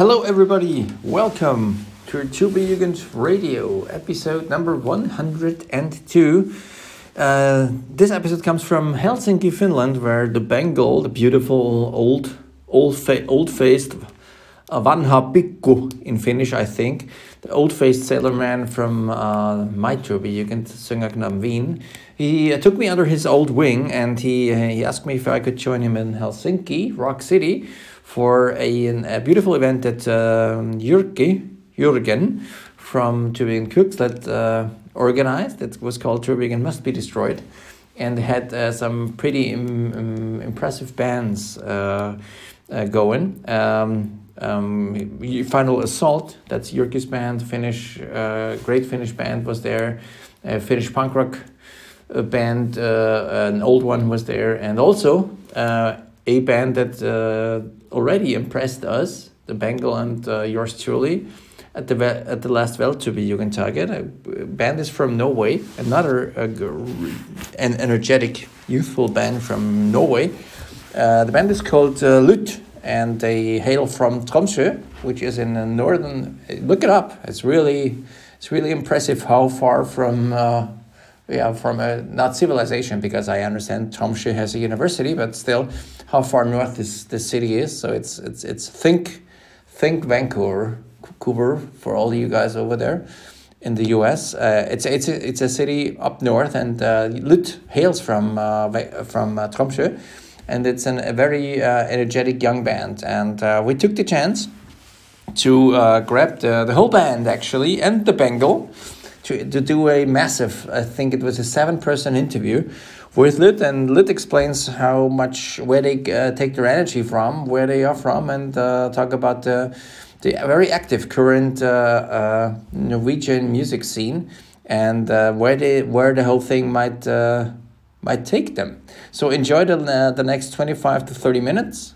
Hello, everybody. Welcome to Turbojugend Radio, episode number 102. Uh, this episode comes from Helsinki, Finland, where the Bengal, the beautiful old, old, fa- old-faced uh, vanha pikku in Finnish, I think, the old-faced sailor man from uh, my Turbojugend, Sungaknam Wien. He uh, took me under his old wing, and he uh, he asked me if I could join him in Helsinki, Rock City for a, a beautiful event that um, Jyrki, Jürgen from Tübingen Kuxlet uh, organized. It was called Tübingen Must Be Destroyed and had uh, some pretty Im Im impressive bands uh, uh going. Um, um, Final Assault, that's Jyrki's band, Finnish, uh, great Finnish band was there, Finnish punk rock uh, band, an old one was there, and also a band that uh, already impressed us, the Bengal and uh, yours truly, at the at the last Veltubi Jugendtaget. A band is from Norway, another uh, an energetic, youthful band from Norway. Uh, the band is called uh, Lüt, and they hail from Tromsø, which is in the northern. Look it up. It's really it's really impressive how far from uh, yeah, from a not civilization because I understand Tromsø has a university, but still, how far north this the city is. So it's it's it's think think Vancouver, Vancouver for all you guys over there in the U.S. Uh, it's it's a, it's a city up north, and uh, Lüt hails from uh, from uh, Tromsø, and it's an, a very uh, energetic young band. And uh, we took the chance to uh, grab the, the whole band actually and the Bengal to, to do a massive, I think it was a seven person interview with Lüt, and Lüt explains how much, where they uh, take their energy from, where they are from, and uh, talk about the, the very active current uh, uh Norwegian music scene and uh, where they where the whole thing might might take them. So enjoy the the next twenty five to thirty minutes.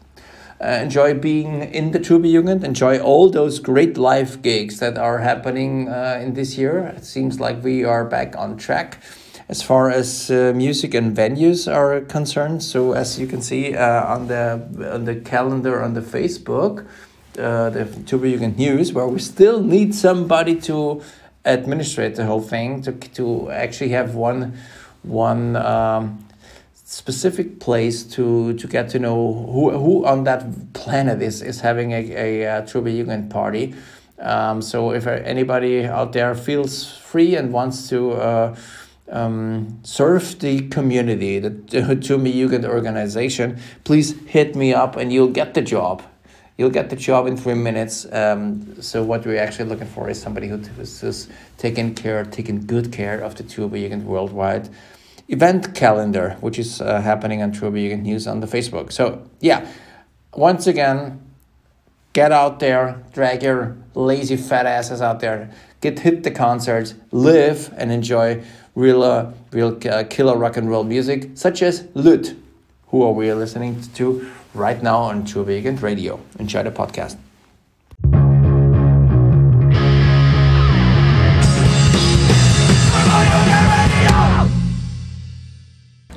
Uh, enjoy being in the Turbojugend, enjoy all those great live gigs that are happening uh, in this year. It seems like we are back on track as far as uh, music and venues are concerned. So as you can see uh, on the on the calendar on the Facebook, uh, the Turbojugend News, where we still need somebody to administrate the whole thing to to actually have one one. Um, specific place to to get to know who who on that planet is is having a a, a Turbojugend party. Um, so if anybody out there feels free and wants to uh, um, serve the community, the Turbojugend organization, please hit me up and you'll get the job. You'll get the job in three minutes. Um, so what we're actually looking for is somebody who is taking care, taking good care of the Turbojugend worldwide event calendar, which is uh, happening on Turbojugend News on the Facebook. So yeah, once again, get out there, drag your lazy fat asses out there, get hit the concerts, live and enjoy real, uh, real uh, killer rock and roll music, such as Lüt, who are we listening to right now on Turbojugend Radio. Enjoy the podcast.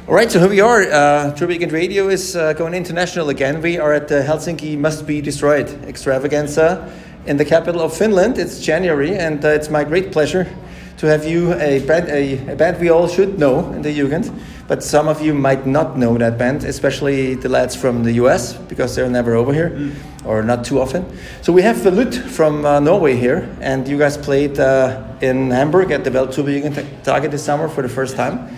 All right, so here we are. Uh, Turbojugend Radio is uh, going international again. We are at the Helsinki Must Be Destroyed extravaganza in the capital of Finland. It's January, and uh, it's my great pleasure to have you a band, a, a, band we all should know in the Jugend, but some of you might not know that band, especially the lads from the US, because they're never over here, mm. or not too often. So we have Velut from uh, Norway here, and you guys played uh, in Hamburg at the Weltturbojugendtage this summer for the first time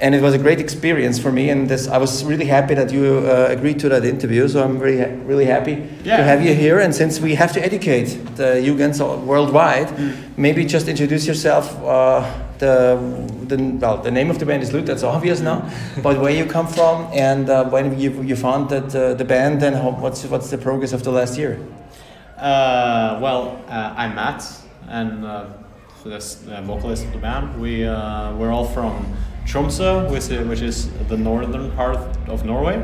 and it was a great experience for me. And this, I was really happy that you uh, agreed to that interview. So I'm really, really happy yeah. to have you here. And since we have to educate the Jugens worldwide, mm. maybe just introduce yourself. Uh, the, the well, the name of the band is Lüt. That's obvious now. but where you come from and uh, when you you founded uh, the band and how, what's what's the progress of the last year? Uh, well, uh, I'm Matt and. the vocalist of the band. We we're all from Tromsø, which is, which is the northern part of Norway.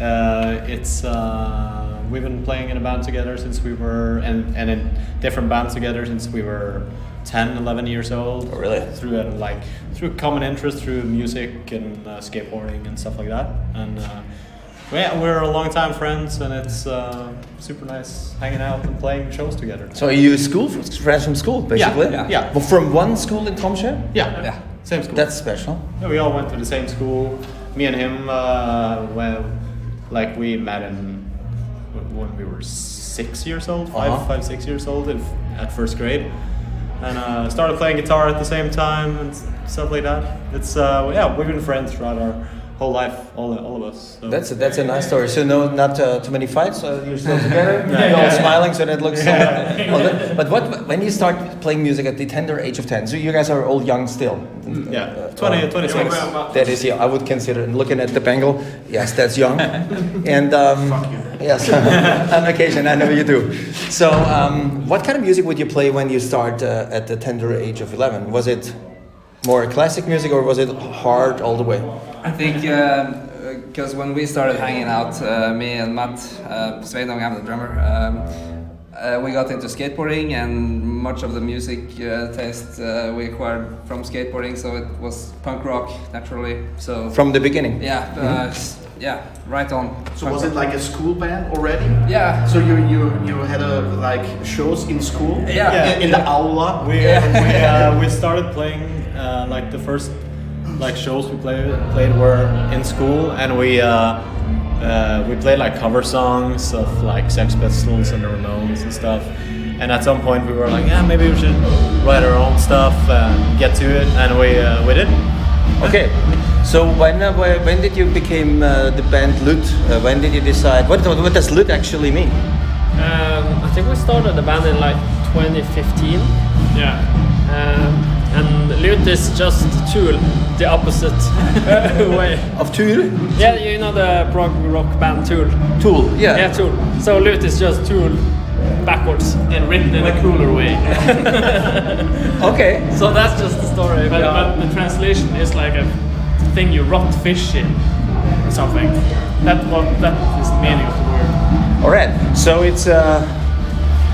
Uh, it's uh, we've been playing in a band together since we were and, and in different bands together since we were 10 11 years old oh, really through a, like through common interest through music and uh, skateboarding and stuff like that and uh, Yeah, we're a long time friends, and it's uh, super nice hanging out and playing shows together. So are you school friends from school, basically? yeah. yeah. But from one school in Tromsø? Yeah, Yeah. Same school. That's special. Yeah, we all went to the same school. Me and him, uh, well, like we met in when we were six years old, 5 Uh-huh. five, six years old, in, at first grade, and uh, started playing guitar at the same time and stuff like that. It's uh, yeah, we've been friends throughout our whole life, all all of us. So. That's a, that's a nice story. So no, not uh, too many fights. Uh, you're still together. You're all smiling, so that looks. Uh, well, but what when you start playing music at the tender age of ten? So you guys are all young still. yeah, Uh, 20, uh, 26. That is, yeah, I would consider. And looking at the Bengal, yes, that's young. and um, yes, on occasion, I know you do. So, um, what kind of music would you play when you start uh, at the tender age of eleven? Was it more classic music or was it hard all the way? I think because when we started hanging out, uh, me and Matt uh, Sveinung, I'm the drummer, um, uh, we got into skateboarding and much of the music uh, taste uh, we acquired from skateboarding. So it was punk rock naturally. So From the beginning. yeah, uh, s- yeah, right on. So was it like a school band already? Yeah. So you you you had a like shows in school? Yeah. Yeah. In, in the aula? We uh, we, uh, we started playing uh, like the first like shows we played played were in school, and we uh, uh, we played like cover songs of like Sex Pistols and the Ramones and stuff. And at some point we were like, yeah, maybe we should write our own stuff and get to it, and we uh, we did. Okay. So when uh, when did you become uh, the band Lüt? Uh, when did you decide? What what does Lüt actually mean? Um, I think we started the band in like 2015. Yeah. Um, and Lüt is just Tool, the opposite way. Of Tool? Yeah, you know the prog rock band Tool. Tool. Yeah. Yeah, Tool. So Lüt is just Tool backwards. And written in a cooler way. Okay. So that's just the story. But, behind- but the translation is like a thing you rot fish in or something. That what that is the meaning of the word. All right. So it's uh,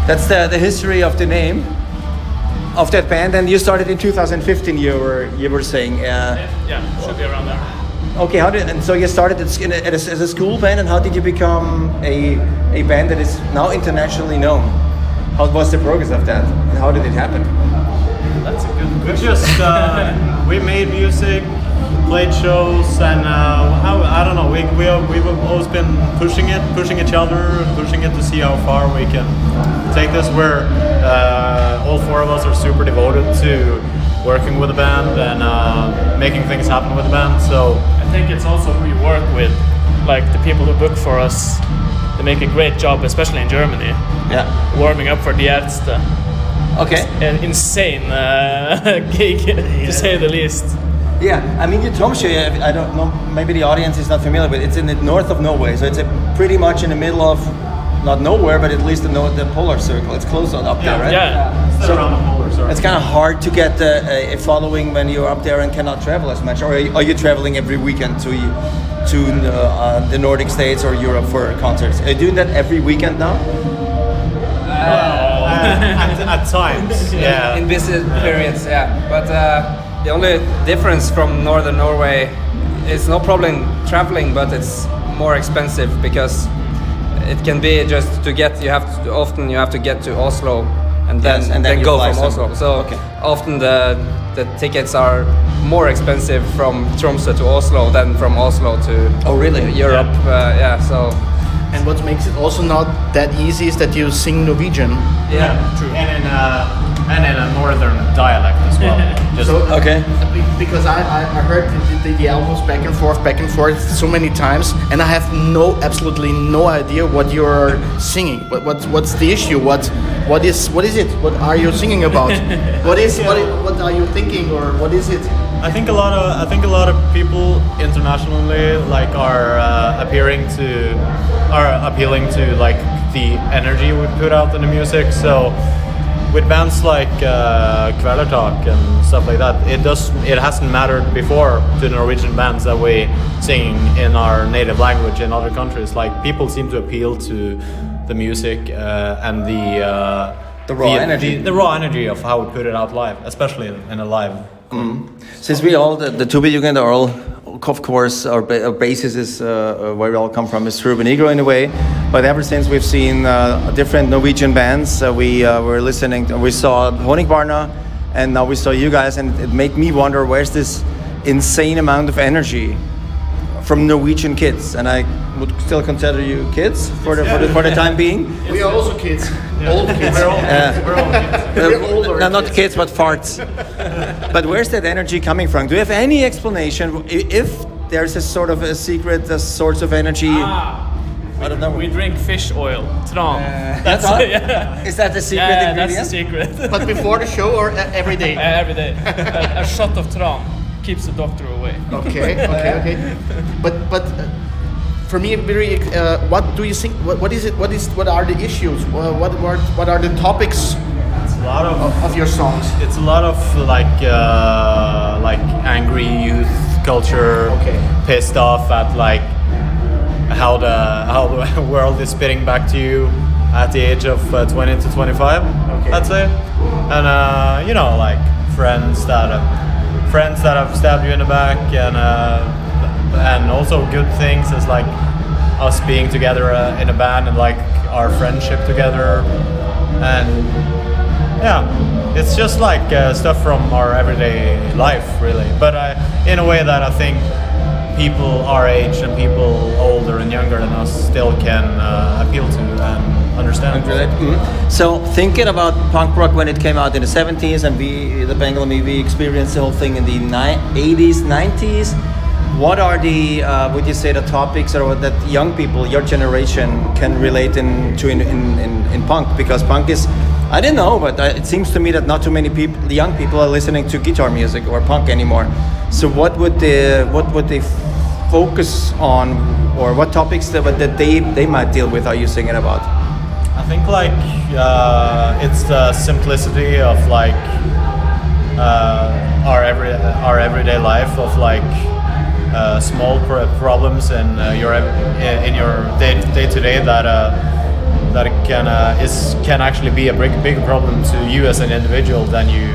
that's the the history of the name of that band, and you started in 2015. You were you were saying. Uh, Yeah, should be around there. okay. How did and so you started as, a, as, a, school band, and how did you become a a band that is now internationally known? How was the progress of that? And how did it happen? That's a good. We just uh, we made music, played shows, and uh, how, I don't know. We we we've always been pushing it, pushing each other, and pushing it to see how far we can take this. Where uh, all four of us are super devoted to working with the band and uh, making things happen with the band. So I think it's also who you work with, like the people who book for us. They make a great job, especially in Germany, Yeah. warming up for the Ärzte. Okay. An insane uh, gig, to say the least. Yeah, I mean, Tromsø, I don't know, maybe the audience is not familiar with it. It's in the north of Norway, so it's a pretty much in the middle of, not nowhere, but at least the, no- the polar circle. It's close on up there, right? Yeah. it's So- around the polar circle. It's kind of hard to get uh, a, a following when you're up there and cannot travel as much. Or are you, are you traveling every weekend to to uh, uh, the Nordic states or Europe for concerts? Are you doing that every weekend now? at, at times, yeah. in busy periods, yeah. But uh, the only difference from northern Norway is no problem traveling, but it's more expensive because it can be just to get. You have to often you have to get to Oslo and then Yes, and then you go from some- Oslo. So okay. often the the tickets are more expensive from Tromsø to Oslo than from Oslo to Oh, really? Europe. Uh, yeah. So And what makes it also not that easy is that you sing Norwegian. yeah. true. And in a and in a northern dialect as well. Just So, Okay. Because I, I, I heard the, the, the albums back and forth, back and forth so many times, and I have no, absolutely no idea what you're singing. What, what what's the issue? What what is what is it? What are you singing about? what is what, what are you thinking or what is it? I think a lot of I think a lot of people internationally like are uh, appearing to are appealing to like the energy we put out in the music. So with bands like uh, Kvelertak and stuff like that, it does it hasn't mattered before to Norwegian bands that we sing in our native language in other countries. Like people seem to appeal to the music uh, and the uh, The raw energy. the, the raw energy of how we put it out live, especially in a live. Since we all, the, the two Jugend are all of course, our, ba- our basis is uh, uh, where we all come from is Turbonegro in a way. But ever since we've seen uh, different Norwegian bands, uh, we uh, were listening. we saw Honningbarna, and now we saw you guys, and it made me wonder where's this insane amount of energy from Norwegian kids, and I would still consider you kids for the for the, for the time being. We are also kids, old kids. We're all, Yeah. we're all kids. We're older No, not kids. kids, but farts. but where's that energy coming from? Do you have any explanation if there's a sort of a secret a source of energy? Ah, I don't know. we drink fish oil, tran. That's all. all? yeah. Is that the secret yeah, ingredient? that's the secret. But before the show or uh, every day? Uh, every day, a, a shot of tran keeps the doctor away. Okay, okay, okay. But but uh, for me, very. Uh, what do you think? What, what is it? What is? What are the issues? What what what, what are the topics It's a lot of of, of your songs? It's a lot of like uh, like angry youth culture, Okay. pissed off at like how the how the world is spitting back to you at the age of uh, 20 to 25. Okay. I'd say, and uh, you know like friends that uh, friends that have stabbed you in the back, and uh, and also good things as like us being together uh, in a band and like our friendship together, and yeah, it's just like uh, stuff from our everyday life, really. But uh, in a way that I think people our age and people older and younger than us still can uh, appeal to and understand. So thinking about punk rock when it came out in the 70s and we, the Bengal me, we experienced the whole thing in the ni- 80s, 90s. What are the, uh, would you say, the topics or that young people, your generation, can relate in, to in, in, in, in punk? Because punk is, I didn't know, but uh, it seems to me that not too many people, young people, are listening to guitar music or punk anymore. So what would the, what would they focus on, or what topics that, that they, they might deal with? Are you singing about? I think like uh, it's the simplicity of like uh, our every our everyday life of like uh, small pr- problems in uh, your in your day day to day that uh, that can uh, is can actually be a big bigger problem to you as an individual than you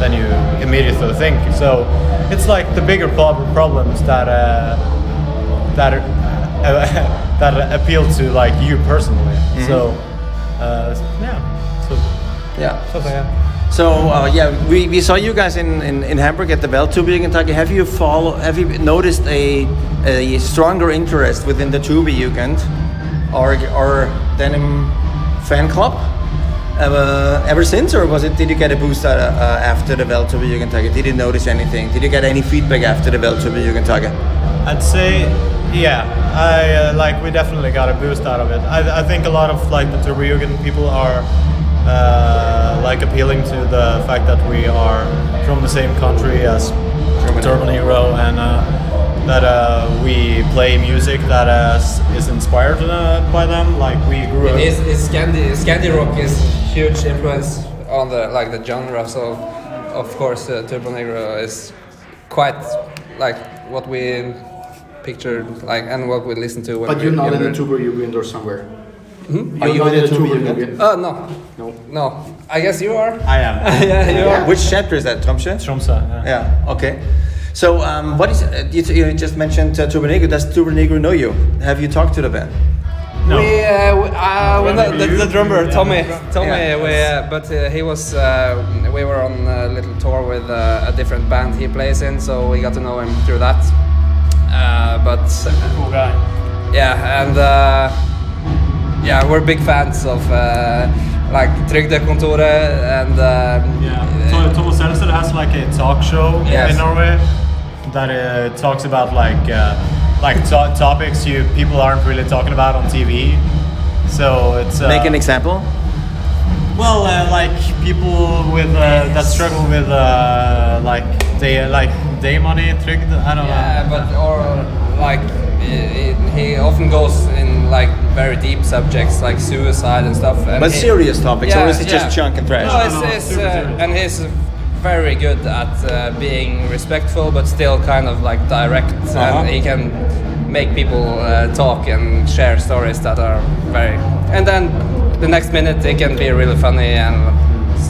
than you immediately think. So it's like the bigger problems that that uh, that appeal to like you personally. So uh, yeah, so Yeah. like that. So uh, yeah, we, we saw you guys in, in, in Hamburg at the Weltube in Kentucky. Have you follow? Have you noticed a, a stronger interest within the Turbojugend or or Denim fan club uh, ever since, or was it? Did you get a boost out, uh, after the Weltube in Kentucky? Did you notice anything? Did you get any feedback after the Weltube in Kentucky? I'd say, yeah, I uh, like we definitely got a boost out of it. I, I think a lot of like the Turbojugend people are uh, like appealing to the fact that we are from the same country as Turbonegro and uh, that uh, we play music that uh, is inspired uh, by them. Like we grew up. Is, is Scandi Scandi rock is huge influence on the like the genre. So of course uh, Turbonegro is quite like what we pictured like and what we listen to. When But you're not in younger. the Turbojugend or somewhere. Are you not in the Tuber Tuber Oh no, No. no. I guess you are. I am. yeah, you are. Which chapter is that, Tromsø? Tromsø. Yeah. Yeah. Okay. So, um, what is uh, you, you just mentioned uh, Turbonegro? Does Turbonegro know you? Have you talked to the band? No. We, uh, we, uh, we know, the, the drummer Yeah. Tommy, Tommy, Yeah. we, uh, but uh, he was. Uh, we were on a little tour with uh, a different band he plays in, so we got to know him through that. Uh, but Cool guy. yeah, and uh, yeah, we're big fans of uh, like Trygdekontoret and um, Yeah, Tho- Thomas Seltzer has like a talk show Yes. in Norway that uh, talks about like uh, like to- topics you people aren't really talking about on TV. So it's uh, Make an example. well, uh, like people with uh, that struggle with uh, like they like day money, trygd. I don't Yeah, know. but or like he, he often goes in like very deep subjects like suicide and stuff. And But he- serious topics, or is it just yeah. junk and trash? No, No, it's, no, it's super uh, and he's very good at uh, being respectful, but still kind of like direct, Uh-huh. and he can make people uh, talk and share stories that are very. And then the next minute it can be really funny and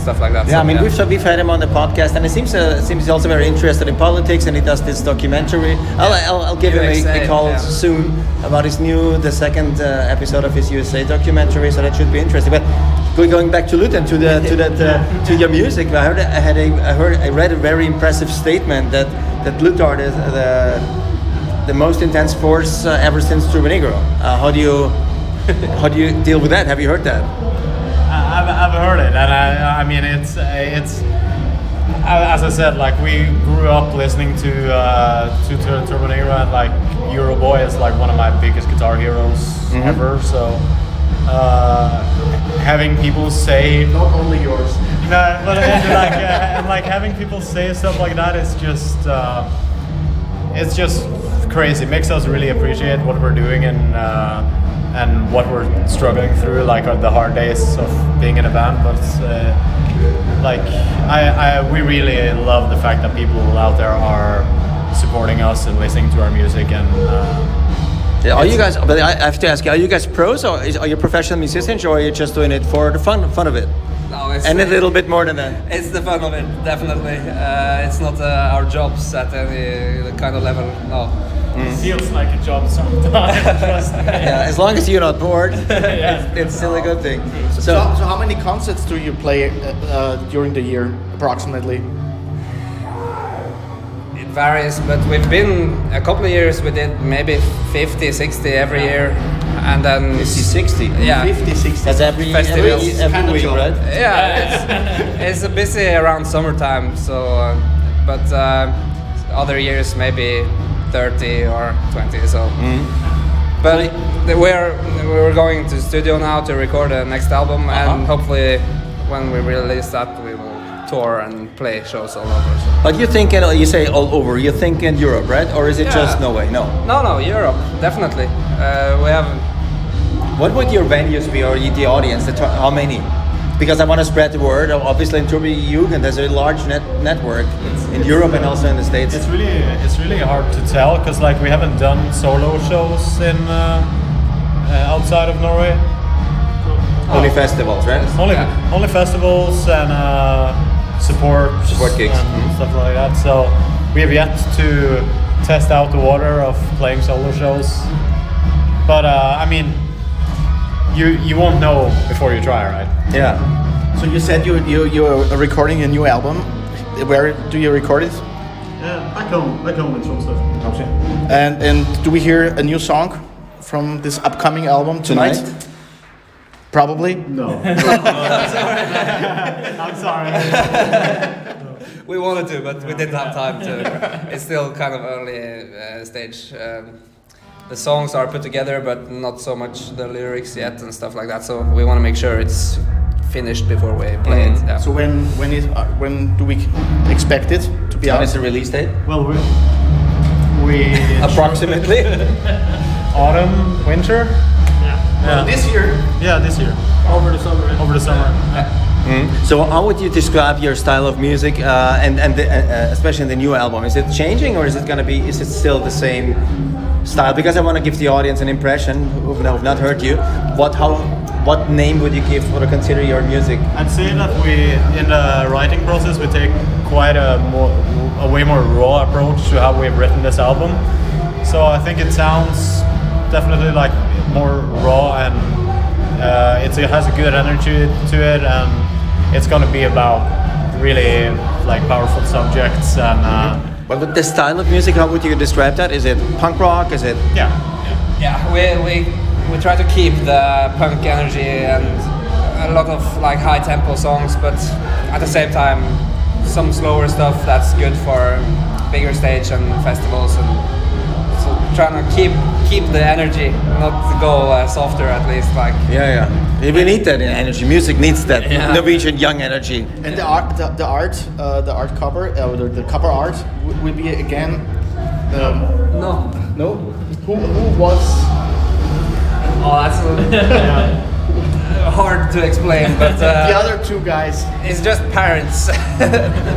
stuff like that. Yeah, So, I mean we've we've had him on the podcast, and it seems uh, seems he's also very interested in politics, and he does this documentary. I'll, I'll, I'll give him a, a call yeah. soon about his new the second uh, episode of his USA documentary, so that should be interesting. But going back to Luton to the to that uh, to your music, I heard I had a I heard I read a very impressive statement that that Luthor is the the most intense force uh, ever since Turbonegro. Uh, how do you how do you deal with that? Have you heard that? I- I've, I've heard it, and I, I mean it's it's as I said, like we grew up listening to uh, to Tur- Turbonegro, and like Euroboy is like one of my biggest guitar heroes ever. So uh, having people say Not only yours. no, but and like uh, and like having people say stuff like that is just uh, it's just crazy. It makes us really appreciate what we're doing and uh, and what we're struggling through, like are the hard days of being in a band. But uh, like I, I, we really love the fact that people out there are supporting us and listening to our music and. Uh, Yeah, Are you guys? But I I have to ask you: Are you guys pros, or is, are you professional musicians, or are you just doing it for the fun fun of it? No, it's, And a little bit more than that. It's the fun of it, definitely. Uh, it's not uh, our jobs at any kind of level. No. It feels like a job sometimes. Trust me. Yeah, as long as you're not bored, Yeah. it's still a good thing. So, So, so how many concerts do you play uh, uh, during the year, approximately? It varies, but we've been a couple of years. We did maybe 50, 60 every year, and then 50, 60. Yeah. 50, 60. That's every Festivals. every, every Kind of week, job. right? Yeah, it's, it's busy around summertime. So, uh, but uh, other years maybe 30 or 20. So, but we're we're going to studio now to record the next album, and hopefully, when we release that, we will tour and play shows all over. So. But you're thinking, you say all over. You're thinking Europe, right? Or is it Yeah. just Norway? No. No, no, Europe definitely. Uh, we have What would your venues be, or the audience? How many? Because I want to spread the word. Obviously, in Turbojugend, there's a large net network in Europe and also in the States. It's really it's really hard to tell because like we haven't done solo shows in uh, uh, outside of Norway. Only festivals, right? Only Yeah. only festivals and uh, support Support gigs. and Mhm. stuff like that. So we have yet to test out the water of playing solo shows. But uh, I mean, you you won't know before you try, right? Yeah. So you said you you you're recording a new album. Where do you record it? Yeah, back home, back home in Tromsø. And and do we hear a new song from this upcoming album tonight? Tonight? Probably. No. I'm sorry. we wanted to, but we didn't have time to. It's still kind of early uh, stage. Um, the songs are put together, but not so much the lyrics yet and stuff like that. So we want to make sure it's finished before we play it. Yeah. So when when is uh, when do we expect it to be When out? is the release date? Well, we we Approximately. autumn, winter. Yeah. yeah, This year. Yeah, this year Over the summer. over the summer. So how would you describe your style of music, uh, and and the, uh, uh, especially in the new album? Is it changing, or is it gonna be? Is it still the same style? Because I want to give the audience an impression who've not, who've not heard you. What how what name would you give or consider your music? I'd say that we, in the writing process, we take quite a more, a way more raw approach to how we've written this album. So I think it sounds definitely like more raw and uh, it's, it has a good energy to it, and it's gonna be about really like powerful subjects and uh, But with the style of music, how would you describe that? Is it punk rock? Is it yeah. Yeah, we, we we try to keep the punk energy and a lot of like high tempo songs, but at the same time, some slower stuff that's good for bigger stage and festivals and so trying to keep keep the energy, not to go uh, softer at least. Like Yeah, yeah. We need that energy. Music needs that Yeah. Norwegian young energy. And the art, the, the art, uh, the art cover, uh, the, the cover art w- will be again. Um, no, no. Who, who was? oh that's a, hard to explain, but uh, The other two guys. It's just parents,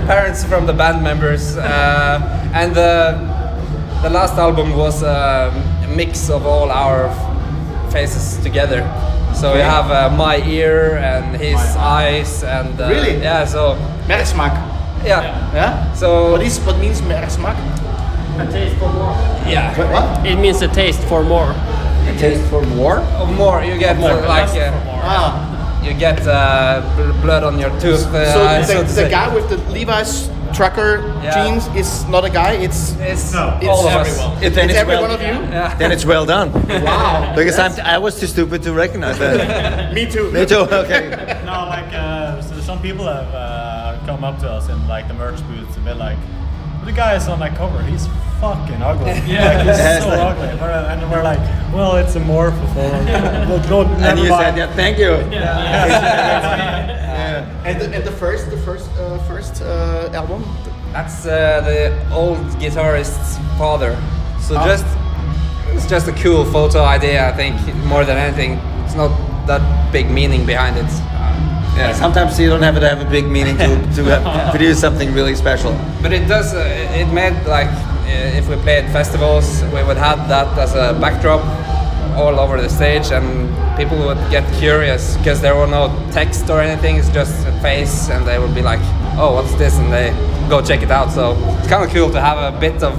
parents from the band members, uh, and the the last album was a mix of all our faces together. So we have uh, my ear and his eyes and uh, Really? yeah. So Mersmak. yeah. Yeah. So What is what means mersmak? A taste for more. yeah. What? what? It means a taste for more. A taste for more? Oh, more you get more, like Lust uh, more. Ah. you get uh, bl- blood on your tooth. Uh, So so the, to the guy with the Levi's trucker Yeah. jeans is not a guy. It's It's No, it's all of us. everyone. It, then it's it's every well, one of you. Yeah. Then it's well done. Wow. Because I'm, I was too stupid to recognize that. Me too. Me too. Okay. No, like uh, so some people have uh, come up to us in like the merch booths and been like, "The guy is on that cover. He's fucking ugly. Yeah, like, he's so ugly." And we're, and we're like, "Well, it's a morph of all. Well, no, And never you said, yeah, thank you. And the, and the first the first uh, first uh, album. That's uh, the old guitarist's father. So Ah. just it's just a cool photo idea. I think more than anything, it's not that big meaning behind it. Uh, yeah. Sometimes you don't have to have a big meaning to, to have, produce something really special. But it does. Uh, it made like uh, if we played festivals, we would have that as a backdrop all over the stage, and people would get curious because there were no text or anything. It's just a face, and they would be like, "Oh, what's this?" and they go check it out. So it's kind of cool to have a bit of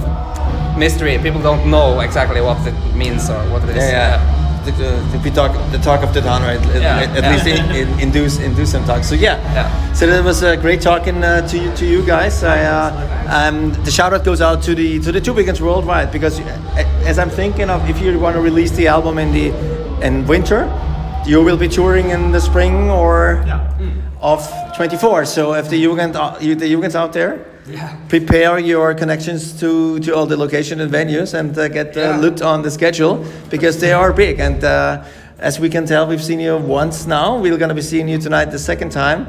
mystery. People don't know exactly what it means or what it is. Yeah, yeah. The, the, the, we talk, the talk of the town, right? At, Yeah, at yeah. least in, in, induce induce some talk. So yeah. Yeah. So that was uh, great talking uh, to you to you guys. I, uh, um, the shout out goes out to the to the two biggins worldwide because uh, as I'm thinking of if you want to release the album in the in winter, you will be touring in the spring or of 24. So if the Jugend, uh, the Jugend's out there. Prepare your connections to, to all the location and venues and uh, get uh, Yeah. looked on the schedule because they are big. And uh, as we can tell, we've seen you once now. We're going to be seeing you tonight the second time.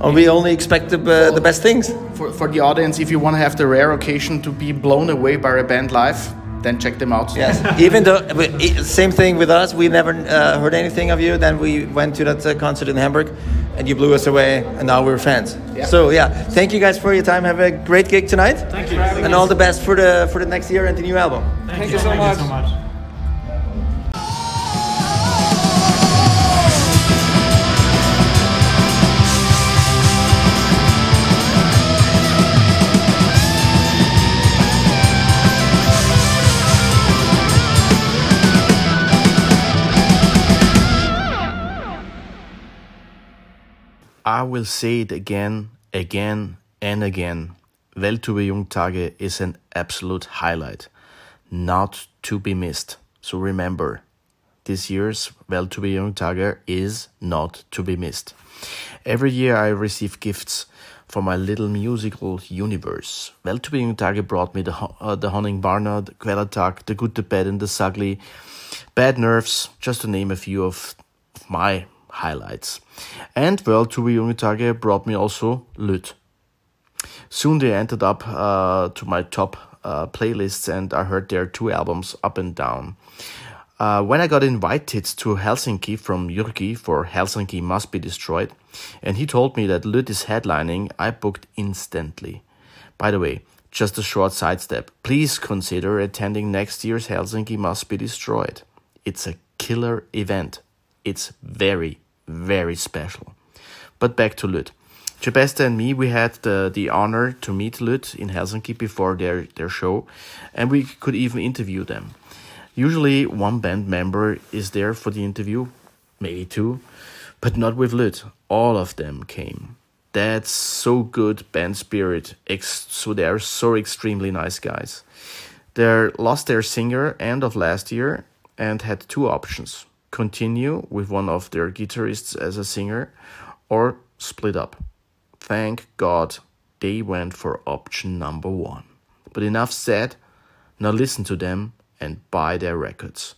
And we only expect the, uh, the best things. For, for the audience, if you want to have the rare occasion to be blown away by a band live, then check them out. Yes. Even though, same thing with us, we never uh, heard anything of you. Then we went to that uh, concert in Hamburg and you blew us away, and now we're fans. Yeah. So, yeah, thank you guys for your time. Have a great gig tonight. Thank you. And all the best for the, for the next year and the new album. Thank you so much. so much. I will say it again, again, and again. Weltturbojugendtage is an absolute highlight, not to be missed. So remember, this year's Weltturbojugendtage is not to be missed. Every year I receive gifts for my little musical universe. Weltube Jungtage brought me the, uh, the Honning Barnard, Kvelertak, The Good, the Bad, and the Zugly, Bad Nerves, just to name a few of my highlights. And well, to be Jungitage brought me also Lüt. Soon they ended up uh, to my top uh, playlists, and I heard their two albums up and down. Uh, when I got invited to Helsinki from Jyrki for Helsinki Must Be Destroyed, and he told me that Lüt is headlining, I booked instantly. By the way, just a short sidestep. Please consider attending next year's Helsinki Must Be Destroyed. It's a killer event. It's very, very special. But back to Lüt. Chebesta and me, we had the, the honor to meet Lüt in Helsinki before their, their show, and we could even interview them. Usually, one band member is there for the interview, maybe two, but not with Lüt. All of them came. That's so good band spirit. Ex- so they are so extremely nice guys. They lost their singer end of last year and had two options: continue with one of their guitarists as a singer, or split up. Thank God they went for option number one. But enough said. Now listen to them and buy their records.